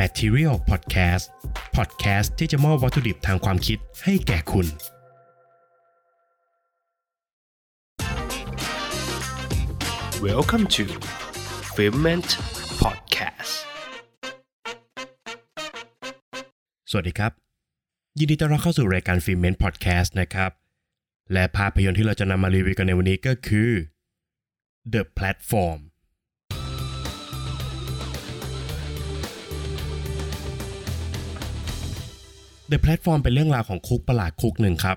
Material Podcast Podcast ที่จะมอบวัตถุดิบทางความคิดให้แก่คุณ Welcome to f i l m e n t Podcast สวัสดีครับ ยินดีต้อนรับเข้าสู่รายการ f i l m e n t Podcast นะครับ และภาพยนตร์ที่เราจะนำมารีวิวกันในวันนี้ก็คือ The Platform The Platform เป็นเรื่องราวของคุกประหลาดคุกหนึ่งครับ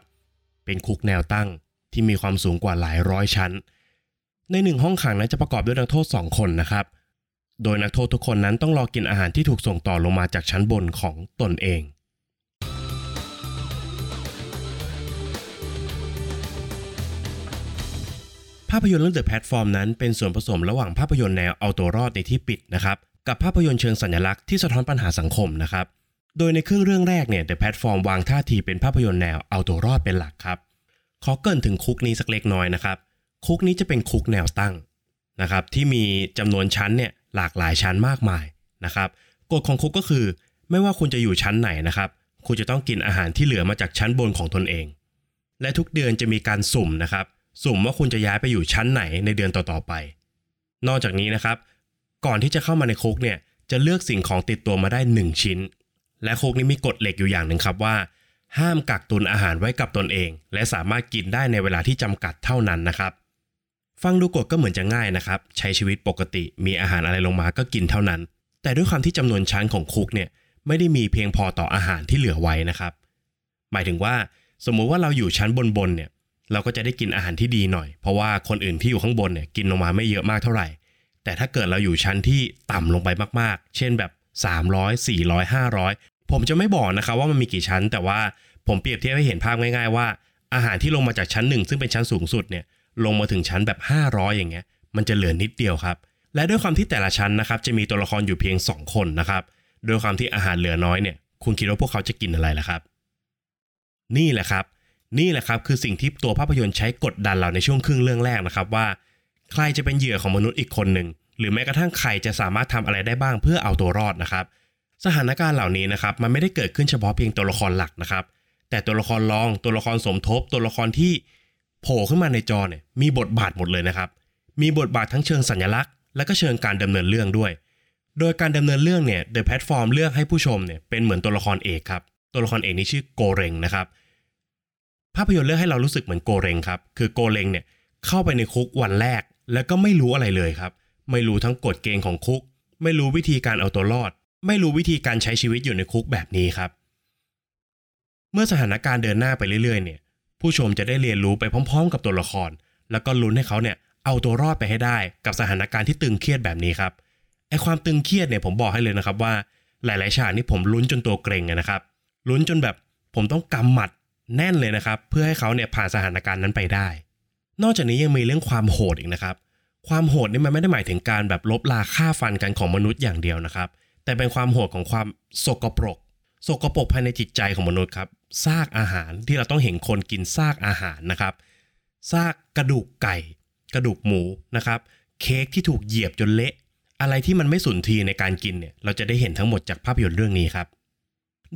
เป็นคุกแนวตั้งที่มีความสูงกว่าหลายร้อยชั้น ในหนึ่งห้องขังนั้นจะประกอบด้วยนักโทษ 2 คนนะครับ โดยนักโทษทุกคนนั้นต้องรอกินอาหารที่ถูกส่งต่อลงมาจากชั้นบนของตนเอง ภาพยนตร์เรื่อง The Platform นั้นเป็นส่วนผสมระหว่างภาพยนตร์แนวเอาตัวรอดในที่ปิดนะครับ กับภาพยนตร์เชิงสัญลักษณ์ที่สะท้อนปัญหาสังคมนะครับ โดยในครึ่งเรื่องแรกเนี่ย The Platform วางท่าทีเป็นภาพยนตร์แนวเอาตัวรอดเป็นหลักครับ ขอเกินถึงคุกนี้สักเล็กน้อยนะครับ คุกนี้จะเป็นคุกแนวตั้งนะครับที่มีจำนวนชั้นเนี่ยหลากหลายชั้นมากมายนะครับกฎของคุกก็คือ ไม่ว่าคุณจะอยู่ชั้นไหนนะครับ คุณจะต้องกินอาหารที่เหลือมาจากชั้นบนของตนเอง และทุกเดือนจะมีการสุ่มนะครับ สุ่มว่าคุณจะย้ายไปอยู่ชั้นไหนในเดือนต่อๆไป นอกจากนี้นะครับ ก่อนที่จะเข้ามาในคุกเนี่ยจะเลือกสิ่งของติดตัวมาได้ 1 ชิ้น และคุกนี้มีกฎเหล็กอยู่อย่างหนึ่งครับว่า ห้ามกักตุนอาหารไว้กับตนเอง และสามารถกินได้ในเวลาที่จำกัดเท่านั้นนะครับ ฟังดูกฎก็เหมือนจะง่ายนะครับ ใช้ชีวิตปกติมีอาหารอะไรลงมาก็กินเท่านั้น แต่ด้วยความที่จำนวนชั้นของคุกเนี่ยไม่ได้มีเพียงพอต่ออาหารที่เหลือไว้นะครับ หมายถึงว่าสมมุติว่าเราอยู่ชั้นบนๆเนี่ยเราก็จะได้กินอาหารที่ดีหน่อย เพราะว่าคนอื่นที่อยู่ข้างบนเนี่ยกินลงมาไม่เยอะมากเท่าไหร่ แต่ถ้าเกิดเราอยู่ชั้นที่ต่ำลงไปมากๆ เช่นแบบ 300 400 500 ผมจะไม่บอกนะครับว่ามันมีกี่ชั้น แต่ว่าผมเปรียบเทียบให้เห็นภาพง่ายๆว่า อาหารที่ลงมาจากชั้นหนึ่งซึ่งเป็นชั้นสูงสุดเนี่ยลงมาถึงชั้นแบบ 500 อย่างเงี้ย มันจะเหลือนิดเดียวครับ และด้วยความที่แต่ละชั้นนะครับจะมีตัวละครอยู่เพียง 2 คนนะครับด้วยความที่อาหารเหลือน้อยเนี่ยคุณคิดว่าพวกเขาจะกินอะไรล่ะครับ นี่แหละครับ นี่แหละครับคือสิ่งที่ตัวภาพยนตร์ใช้กดดันเราในช่วงครึ่งเรื่องแรกนะครับว่า ใครจะเป็นเหยื่อของมนุษย์อีกคนหนึ่ง หรือแม้กระทั่งใครจะสามารถทำอะไรได้บ้างเพื่อเอาตัวรอดนะครับ สถานการณ์เหล่านี้นะครับมันไม่ได้เกิดขึ้นเฉพาะเพียงตัวละครหลักนะครับ แต่ตัวละครรองตัวละครสมทบ ตัวละครที่โผล่ขึ้นมาในจอเนี่ยมีบทบาทหมดเลยนะครับ มีบทบาททั้งเชิงสัญลักษณ์ และก็เชิงการดำเนินเรื่องด้วย โดยการดำเนินเรื่องเนี่ย The Platform เลือกให้ผู้ชมเนี่ยเป็นเหมือนตัวละครเอกครับตัวละครเอกนี้ชื่อโกเรงนะครับภาพยนตร์เลือกให้เรารู้สึกเหมือนโกเรงครับ คือโกเรงเนี่ยเข้าไปในคุกวันแรกแล้วก็ไม่รู้อะไรเลยครับ ไม่รู้ทั้งกฎเกณฑ์ของคุก ไม่รู้วิธีการเอาตัวรอด ไม่รู้วิธีการใช้ชีวิตอยู่ในคุกแบบนี้ครับ เมื่อสถานการณ์เดินหน้าไปเรื่อยๆ เนี่ย ผู้ชมจะได้เรียนรู้ไปพร้อม ๆ กับตัวละคร แล้วก็ลุ้นให้เขาเนี่ยเอาตัวรอดไปให้ได้กับสถานการณ์ที่ตึงเครียดแบบนี้ครับไอความตึงเครียดเนี่ยผมบอกให้เลยนะครับว่า หลายๆฉากนี่ผมลุ้นจนตัวเกรงนะครับลุ้นจนแบบผมต้องกำหมัดแน่นเลยนะครับ เพื่อให้เขาเนี่ยผ่านสถานการณ์นั้นไปได้ นอกจากนี้ยังมีเรื่องความโหดอีกนะครับ ความโหดนี่มันไม่ได้หมายถึงการแบบลบลาฆ่าฟันกันของมนุษย์อย่างเดียวนะครับ แต่เป็นความโหดของความสกปรกสกปรกภายในจิตใจของมนุษย์ครับซากอาหารที่เราต้องเห็นคนกินซากอาหารนะครับซากกระดูกไก่ กระดูกหมูนะครับ เค้กที่ถูกเหยียบจนเละ อะไรที่มันไม่สุนทรีในการกินเนี่ย เราจะได้เห็นทั้งหมดจากภาพยนตร์เรื่องนี้ครับ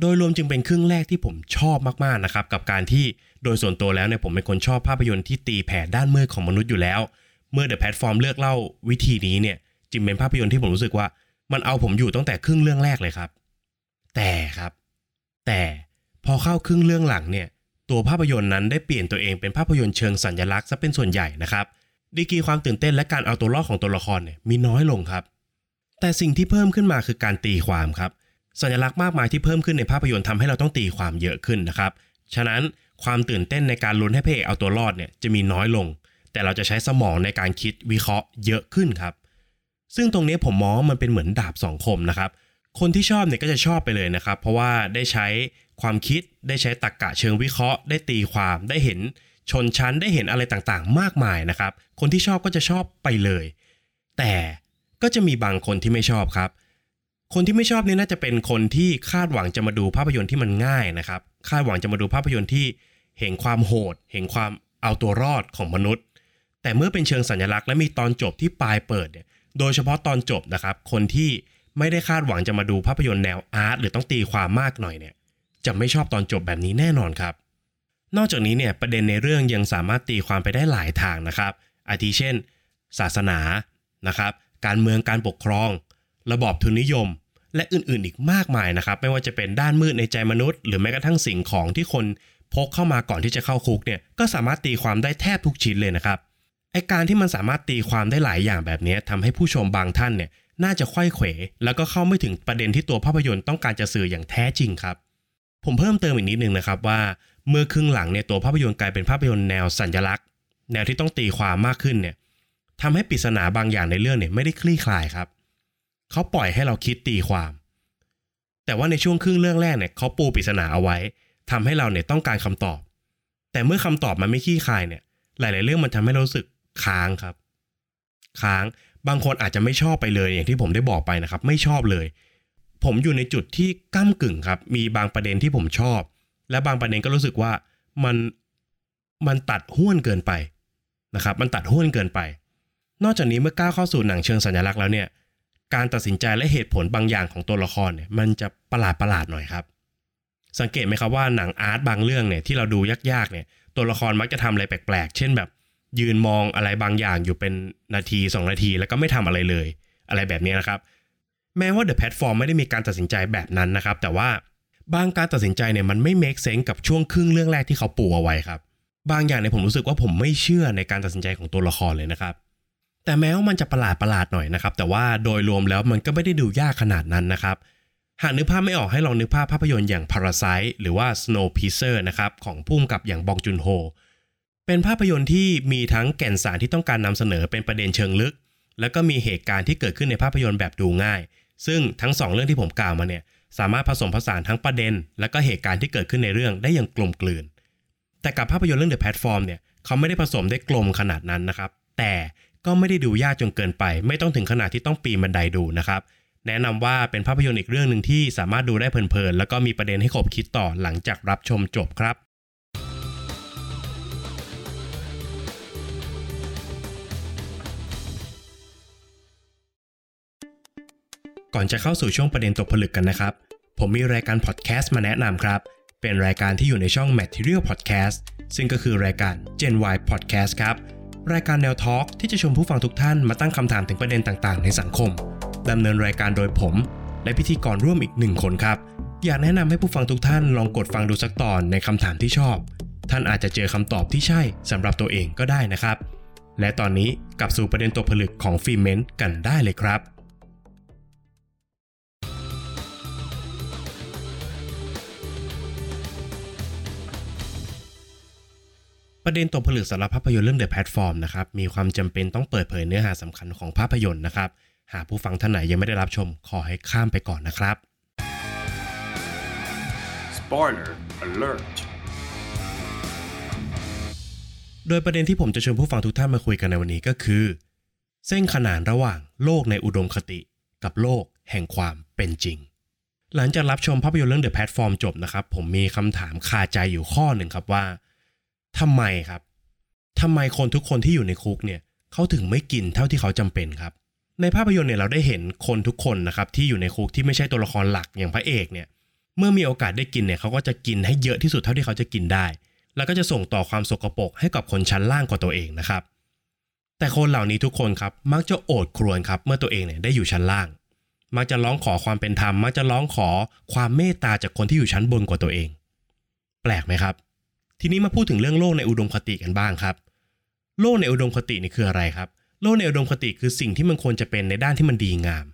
โดยรวมจึงเป็นครึ่งแรกที่ผมชอบมากๆนะครับ กับการที่โดยส่วนตัวแล้วเนี่ยผมเป็นคนชอบภาพยนตร์ที่ตีแผ่ด้านมืดของมนุษย์อยู่แล้ว เมื่อ The Platform เลือกเล่าวิธีนี้เนี่ยจึงเป็นภาพยนตร์ที่ผมรู้สึกว่า มันเอาผมอยู่ตั้งแต่ครึ่งเรื่องแรกเลยครับ แต่ครับ แต่พอเข้าครึ่งเรื่องหลังเนี่ย ตัวภาพยนตร์นั้นได้เปลี่ยนตัวเองเป็นภาพยนตร์เชิงสัญลักษณ์ซะเป็นส่วนใหญ่นะครับ ดีกีความตื่นเต้นและการเอาตัวรอดของตัวละครเนี่ยมีน้อยลงครับ แต่สิ่งที่เพิ่มขึ้นมาคือการตีความครับ สัญลักษณ์มากมายที่เพิ่มขึ้นในภาพยนตร์ทำให้เราต้องตีความเยอะขึ้นนะครับ ฉะนั้นความตื่นเต้นในการลุ้นให้พระเอกเอาตัวรอดเนี่ยจะมีน้อยลง แต่เราจะใช้สมองในการคิดวิเคราะห์เยอะขึ้นครับ ซึ่งตรงนี้ผมมองมันเป็นเหมือนดาบสองคมนะครับ คนที่ชอบเนี่ยก็จะชอบไปเลยนะครับ เพราะว่าได้ใช้ความคิดได้ใช้ตรรกกะเชิงวิเคราะห์ ได้ตีความได้เห็นชนชั้นได้เห็นอะไรต่างๆ มากมายนะครับ คนที่ชอบก็จะชอบไปเลย แต่ก็จะมีบางคนที่ไม่ชอบครับ คนที่ไม่ชอบนี่น่าจะเป็นคนที่คาดหวังจะมาดูภาพยนตร์ที่มันง่ายนะครับ คาดหวังจะมาดูภาพยนตร์ที่เห็นความโหด เห็นความเอาตัวรอดของมนุษย์ แต่เมื่อเป็นเชิงสัญลักษณ์และมีตอนจบที่ปลายเปิดเนี่ยโดยเฉพาะตอนจบนะครับ คนที่ไม่ได้คาดหวังจะมาดูภาพยนตร์แนวอาร์ตหรือต้องตีความมากหน่อยเนี่ยจะไม่ชอบตอนจบแบบนี้แน่นอนครับ นอกจากนี้เนี่ยประเด็นในเรื่องยังสามารถตีความไปได้หลายทางนะครับ อาทิเช่น ศาสนานะครับ การเมืองการปกครอง ระบอบทุนนิยม และอื่นๆ อีกมากมายนะครับ ไม่ว่าจะเป็นด้านมืดในใจมนุษย์ หรือแม้กระทั่งสิ่งของที่คนพกเข้ามาก่อนที่จะเข้าคุกเนี่ยก็สามารถตีความได้แทบทุกชิ้นเลยนะครับ ไอการที่มันสามารถตีความได้หลายอย่างแบบนี้ทำให้ผู้ชมบางท่านเนี่ยน่าจะไขว้เขวแล้วก็เข้าไม่ถึงประเด็นที่ตัวภาพยนตร์ต้องการจะสื่ออย่างแท้จริงครับ ผมเพิ่มเติมอีกนิดนึงนะครับว่า เมื่อครึ่งหลังเนี่ยตัวภาพยนตร์กลายเป็นภาพยนตร์แนวสัญลักษณ์ แนวที่ต้องตีความมากขึ้นเนี่ยทำให้ปริศนาบางอย่างในเรื่องเนี่ยไม่ได้คลี่คลายครับเขาปล่อยให้เราคิดตีความ แต่ว่าในช่วงครึ่งเรื่องแรกเนี่ยเขาปูปริศนาเอาไว้ทำให้เราเนี่ยต้องการคำตอบ แต่เมื่อคำตอบมันไม่คลี่คลายเนี่ย หลาย ๆ เรื่องมันทำให้เรารู้สึก ค้างครับ ค้างบางคนอาจจะไม่ชอบไปเลยอย่างที่ผมได้บอกไปนะครับ ไม่ชอบเลย ผมอยู่ในจุดที่ก้ากึ่งครับ มีบางประเด็นที่ผมชอบ และบางประเด็นก็รู้สึกว่ามันมันตัดห้วนเกินไปนะครับ มันตัดห้วนเกินไป นอกจากนี้เมื่อก้าวเข้าสู่หนังเชิงสัญลักษณ์แล้วเนี่ย การตัดสินใจและเหตุผลบางอย่างของตัวละครเนี่ย มันจะประหลาดประหลาดหน่อยครับ สังเกตไหมครับว่าหนังอาร์ตบางเรื่องเนี่ยที่เราดูยากๆเนี่ย ตัวละครมักจะทำอะไรแปลกๆ เช่นแบบ ยืนมองอะไรบางอย่างอยู่เป็นนาที 2 นาที แล้วก็ไม่ทำอะไรเลย อะไรแบบนี้นะครับ แม้ว่า The Platform ไม่ได้มีการตัดสินใจแบบนั้นนะครับ แต่ว่าบางการตัดสินใจเนี่ยมันไม่ make sense กับช่วงครึ่งเรื่องแรกที่เขาปูเอาไว้ครับ บางอย่างเนี่ยผมรู้สึกว่าผมไม่เชื่อในการตัดสินใจของตัวละครเลยนะครับ แต่แม้ว่ามันจะประหลาดประหลาดหน่อยนะครับ แต่ว่าโดยรวมแล้วมันก็ไม่ได้ดูยากขนาดนั้นนะครับ หากนึกภาพไม่ออกให้ลองนึกภาพภาพยนตร์อย่าง Parasite หรือว่า Snowpiercer นะครับของพุ่มกับอย่างบองจุนโฮ เป็นภาพยนตร์ที่มีทั้งแก่นสารที่ต้องการนำเสนอเป็นประเด็นเชิงลึก แล้วก็มีเหตุการณ์ที่เกิดขึ้นในภาพยนตร์แบบดูง่าย ซึ่งทั้งสองเรื่องที่ผมกล่าวมาเนี่ยสามารถผสมผสานทั้งประเด็น และก็เหตุการณ์ที่เกิดขึ้นในเรื่องได้อย่างกลมกลืน แต่กับภาพยนตร์เรื่อง The Platform เนี่ยเขาไม่ได้ผสมได้กลมขนาดนั้นนะครับ แต่ก็ไม่ได้ดูยากจนเกินไป ไม่ต้องถึงขนาดที่ต้องปีนบันไดดูนะครับ แนะนำว่าเป็นภาพยนตร์อีกเรื่องหนึ่งที่สามารถดูได้เพลินๆแล้วก็มีประเด็นให้ขบคิดต่อหลังจากรับชมจบครับ ก่อนจะเข้าสู่ช่วงประเด็นตกผลึกกันนะครับ ผมมีรายการพอดแคสต์มาแนะนำครับ เป็นรายการที่อยู่ในช่อง Material Podcast ซึ่งก็คือรายการ Gen Y Podcast ครับ รายการแนวทอล์กที่จะชวนผู้ฟังทุกท่านมาตั้งคำถามถึงประเด็นต่างๆ ในสังคมดำเนินรายการโดยผม และพิธีกรร่วมอีกหนึ่งคนครับ อยากแนะนำให้ผู้ฟังทุกท่านลองกดฟังดูสักตอนในคำถามที่ชอบ ท่านอาจจะเจอคำตอบที่ใช่สำหรับตัวเองก็ได้นะครับ และตอนนี้กลับสู่ประเด็นตกผลึกของฟิเมนต์กันได้เลยครับ ประเด็นตกผลึกสำหรับภาพยนตร์เรื่อง The Platform นะครับ มีความจำเป็นต้องเปิดเผยเนื้อหาสำคัญของภาพยนตร์นะครับ หากผู้ฟังท่านไหนยังไม่ได้รับชม ขอให้ข้ามไปก่อนนะครับ Spoiler alert. โดยประเด็นที่ผมจะชวนผู้ฟังทุกท่านมาคุยกันในวันนี้ก็คือ เส้นขนานระหว่างโลกในอุดมคติ กับโลกแห่งความเป็นจริง หลังจากรับชมภาพยนตร์เรื่อง The Platform จบนะครับ ผมมีคำถามคาใจอยู่ข้อหนึ่งครับว่า ทำไมครับทำไมคนทุกคนที่อยู่ในคุกเนี่ยเขาถึงไม่กินเท่าที่เขาจำเป็นครับ ในภาพยนตร์เนี่ยเราได้เห็นคนทุกคนนะครับที่อยู่ในคุกที่ไม่ใช่ตัวละครหลักอย่างพระเอกเนี่ย เมื่อมีโอกาสได้กินเนี่ยเขาก็จะกินให้เยอะที่สุดเท่าที่เขาจะกินได้ แล้วก็จะส่งต่อความสกปรกให้กับคนชั้นล่างกว่าตัวเองนะครับ แต่คนเหล่านี้ทุกคนครับมักจะโอดครวญครับเมื่อตัวเองเนี่ยได้อยู่ชั้นล่าง มักจะร้องขอความเป็นธรรมมักจะร้องขอความเมตตาจากคนที่อยู่ชั้นบนกว่าตัวเอง แปลกไหมครับ ทีนี้มาพูดถึงเรื่องโลกในอุดมคติกันบ้างครับ โลกในอุดมคตินี่คืออะไรครับ โลกในอุดมคติคือสิ่งที่มันควรจะเป็นในด้านที่มันดีงาม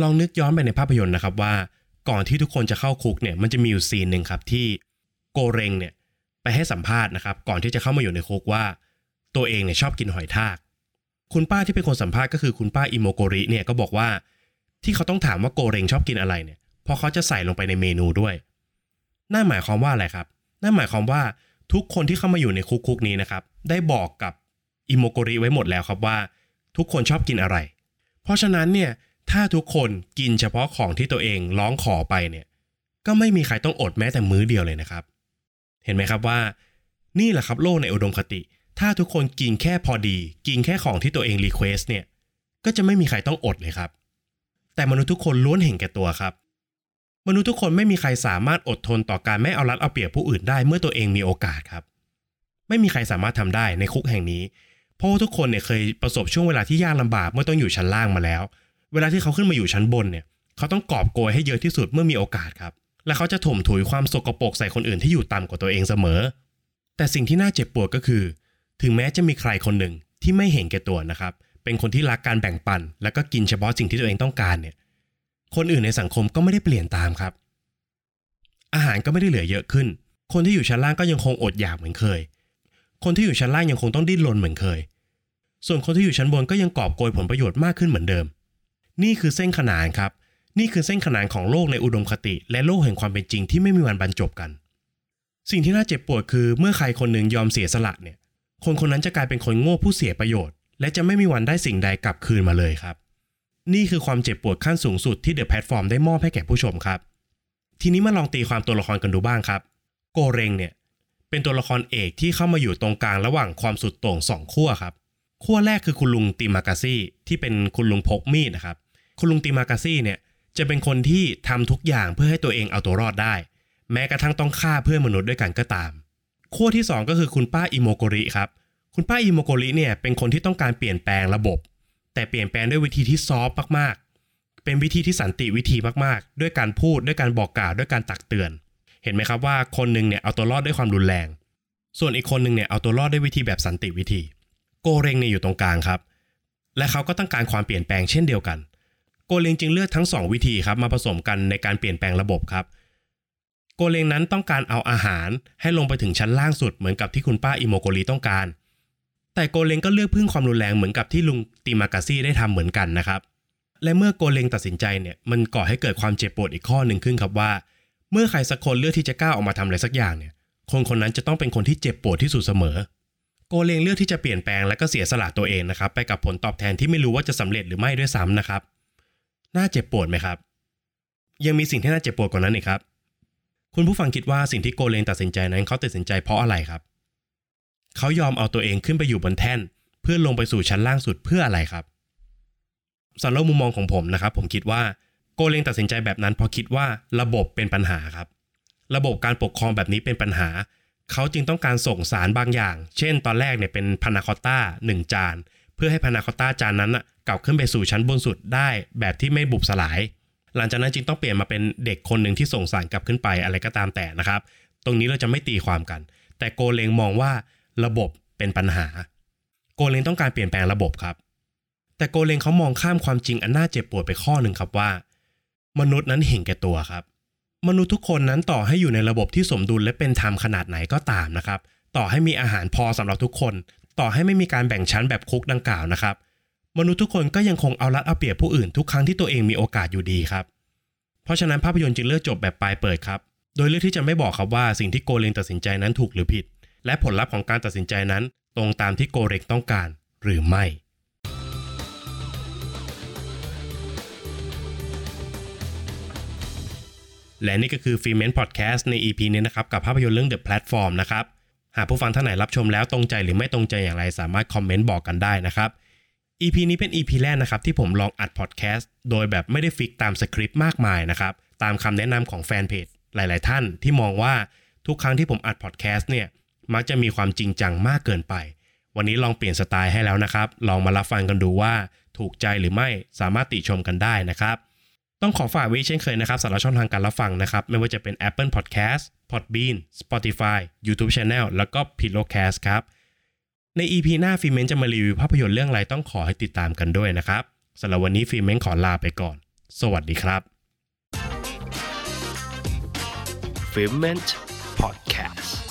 ลองนึกย้อนไปในภาพยนตร์นะครับว่า ก่อนที่ทุกคนจะเข้าคุกเนี่ยมันจะมีอยู่ซีนหนึ่งครับที่โกเรงเนี่ยไปให้สัมภาษณ์นะครับ ก่อนที่จะเข้ามาอยู่ในคุกว่า ตัวเองเนี่ยชอบกินหอยทาก คุณป้าที่เป็นคนสัมภาษณ์ก็คือคุณป้าอิโมโกริเนี่ยก็บอกว่า ที่เขาต้องถามว่าโกเรงชอบกินอะไรเนี่ยเพราะเขาจะใส่ลงไปในเมนูด้วยนั่นหมายความว่าอะไรครับ นั่นหมายความว่าทุกคนที่เข้ามาอยู่ในคุกคุกนี้นะครับ ได้บอกกับอิโมโกริไว้หมดแล้วครับว่า ทุกคนชอบกินอะไร เพราะฉะนั้นเนี่ยถ้าทุกคนกินเฉพาะของที่ตัวเองร้องขอไปเนี่ย ก็ไม่มีใครต้องอดแม้แต่มื้อเดียวเลยนะครับ เห็นไหมครับว่า นี่แหละครับโลกในอุดมคติ ถ้าทุกคนกินแค่พอดี กินแค่ของที่ตัวเอง request เนี่ยก็จะไม่มีใครต้องอดเลยครับ แต่มนุษย์ทุกคนล้วนเห็นแก่ตัวครับ มนุษย์ทุกคนไม่มีใครสามารถอดทนต่อการไม่เอารัดเอาเปรียบผู้อื่นได้เมื่อตัวเองมีโอกาสครับ ไม่มีใครสามารถทำได้ในคุกแห่งนี้ เพราะทุกคนเนี่ยเคยประสบช่วงเวลาที่ยากลำบากเมื่อต้องอยู่ชั้นล่างมาแล้ว เวลาที่เขาขึ้นมาอยู่ชั้นบนเนี่ย เขาต้องกอบโกยให้เยอะที่สุดเมื่อมีโอกาสครับ และเขาจะถ่มถุยความสกปรกใส่คนอื่นที่อยู่ต่ำกว่าตัวเองเสมอ แต่สิ่งที่น่าเจ็บปวดก็คือ ถึงแม้จะมีใครคนหนึ่งที่ไม่เห็นแก่ตัวนะครับ เป็นคนที่รักการแบ่งปัน แล้วก็กินเฉพาะสิ่งที่ตัวเองต้องการเนี่ย คนอื่นในสังคมก็ไม่ได้เปลี่ยนตามครับ อาหารก็ไม่ได้เหลือเยอะขึ้น คนที่อยู่ชั้นล่างก็ยังคงอดอยากเหมือนเคย คนที่อยู่ชั้นล่างยังคงต้องดิ้นรนเหมือนเคย ส่วนคนที่อยู่ชั้นบนก็ยังกอบโกยผลประโยชน์มากขึ้นเหมือนเดิม นี่คือเส้นขนานครับ นี่คือเส้นขนานของโลกในอุดมคติ และโลกแห่งความเป็นจริงที่ไม่มีวันบรรจบกัน สิ่งที่น่าเจ็บปวดคือเมื่อใครคนหนึ่งยอมเสียสละเนี่ย คนคนนั้นจะกลายเป็นคนโง่ผู้เสียประโยชน์ และจะไม่มีวันได้สิ่งใดกลับคืนมาเลยครับ นี่คือความเจ็บปวดขั้นสูงสุดที่ The Platform ได้มอบให้แก่ผู้ชมครับ ทีนี้มาลองตีความตัวละครกันดูบ้างครับ โกเรงเนี่ย เป็นตัวละครเอกที่เข้ามาอยู่ตรงกลางระหว่างความสุดโต่งสองขั้วครับขั้วแรกคือคุณลุงติมากาซี่ที่เป็นคุณลุงพกมีดนะครับ คุณลุงติมากาซี่เนี่ยจะเป็นคนที่ทำทุกอย่างเพื่อให้ตัวเองเอาตัวรอดได้ แม้กระทั่งต้องฆ่าเพื่อนมนุษย์ด้วยกันก็ตามขั้วที่ 2 ก็คือคุณป้าอิโมโกริครับ คุณป้าอิโมโกริเนี่ยเป็นคนที่ต้องการเปลี่ยนแปลงระบบ แต่เปลี่ยนแปลงด้วยวิธีที่ soft มากๆ เป็นวิธีที่สันติวิธีมากๆ ด้วยการพูดด้วยการบอกกล่าวด้วยการตักเตือน เห็นไหมครับว่าคนหนึ่งเนี่ยเอาตัวรอดด้วยความรุนแรง ส่วนอีกคนหนึ่งเนี่ยเอาตัวรอดด้วยวิธีแบบสันติวิธี โกเรงเนี่ยอยู่ตรงกลางครับ และเขาก็ต้องการความเปลี่ยนแปลงเช่นเดียวกัน โกเรงจึงเลือกทั้ง 2 วิธีครับมาผสมกันในการเปลี่ยนแปลงระบบครับโกเรงนั้นต้องการเอาอาหารให้ลงไปถึงชั้นล่างสุดเหมือนกับที่คุณป้าอิโมโกริต้องการ แต่โกเรงก็เลือกพึ่งความรุนแรงเหมือนกับที่ลุงติมากาซี่ได้ทำเหมือนกันนะครับ และเมื่อโกเรงตัดสินใจเนี่ยมันก่อให้เกิดความเจ็บปวดอีกข้อหนึ่งขึ้นครับว่า เมื่อใครสักคนเลือกที่จะก้าวออกมาทำอะไรสักอย่างเนี่ยคนคนนั้นจะต้องเป็นคนที่เจ็บปวดที่สุดเสมอ โกเลงเลือกที่จะเปลี่ยนแปลงและก็เสียสละตัวเองนะครับ ไปกับผลตอบแทนที่ไม่รู้ว่าจะสำเร็จหรือไม่ด้วยซ้ำนะครับน่าเจ็บปวดไหมครับ ยังมีสิ่งที่น่าเจ็บปวดกว่านั้นอีกครับ คุณผู้ฟังคิดว่าสิ่งที่โกเลงตัดสินใจนั้นเขาตัดสินใจเพราะอะไรครับ เขายอมเอาตัวเองขึ้นไปอยู่บนแท่น เพื่อลงไปสู่ชั้นล่างสุดเพื่ออะไรครับสำหรับมุมมองของผมนะครับ ผมคิดว่าโกเลงตัดสินใจแบบนั้นเพราะคิดว่าระบบเป็นปัญหาครับ ระบบการปกครองแบบนี้เป็นปัญหา เขาจึงต้องการส่งสารบางอย่าง เช่น ตอนแรกเนี่ยเป็นพานาคอต้าหนึ่งจาน เพื่อให้พานาคอต้าจานนั้นกลับขึ้นไปสู่ชั้นบนสุดได้ แบบที่ไม่บุบสลาย หลังจากนั้นจึงต้องเปลี่ยนมาเป็นเด็กคนหนึ่งที่ส่งสารกลับขึ้นไปอะไรก็ตามแต่นะครับ ตรงนี้เราจะไม่ตีความกัน แต่โกเลงมองว่า ระบบเป็นปัญหา โกเลงต้องการเปลี่ยนแปลงระบบครับ แต่โกเลงเขามองข้ามความจริงอันน่าเจ็บปวดไปข้อหนึ่งครับว่า มนุษย์นั้นเห็นแก่ตัวครับ มนุษย์ทุกคนนั้นต่อให้อยู่ในระบบที่สมดุลและเป็นธรรมขนาดไหนก็ตามนะครับ ต่อให้มีอาหารพอสำหรับทุกคน ต่อให้ไม่มีการแบ่งชั้นแบบคุกดังกล่าวนะครับ มนุษย์ทุกคนก็ยังคงเอารัดเอาเปรียบผู้อื่นทุกครั้งที่ตัวเองมีโอกาสอยู่ดีครับ เพราะฉะนั้นภาพยนตร์จึงเลือกจบแบบปลายเปิดครับ โดยเลือกที่จะไม่บอกครับว่าสิ่งที่โกเลงตัดสินใจนั้นถูกหรือผิด และผลลัพธ์ของการตัดสินใจนั้น ตรงตามที่โกเรงต้องการหรือไม่ และนี่ก็คือฟิเมนพอดแคสต์ใน EP นี้นะครับ กับภาพยนตร์เรื่อง The Platform นะครับ หากผู้ฟังท่านไหนรับชมแล้วตรงใจหรือไม่ตรงใจอย่างไรสามารถ comment บอกกันได้นะครับ EP นี้เป็น EP แรกนะครับที่ผมลองอัดพอดแคสต์โดยแบบไม่ได้ fix ตามสคริปต์มากมายนะครับ ตามคำแนะนำของแฟนเพจหลาย ๆ ท่านที่มองว่าทุกครั้งที่ผมอัดพอดแคสต์เนี่ย มักจะมีความจริงจังมากเกินไป วันนี้ลองเปลี่ยนสไตล์ให้แล้วนะครับ ลองมารับฟังกันดูว่าถูกใจหรือไม่สามารถติชมกันได้นะครับ ต้องขอฝากไว้เช่นเคยนะครับสำหรับช่องทางการรับฟังนะครับ ไม่ว่าจะเป็น Apple Podcast Podbean Spotify YouTube Channel แล้วก็ p i l l o w c a s t ครับใน EP หน้าฟิเมนจะมารีวิวภาพยนตร์เรื่องอะไรต้องขอให้ติดตามกันด้วยนะครับสำหรับวันนี้ฟิเมนขอลาไปก่อน สวัสดีครับ f i m e n t Podcast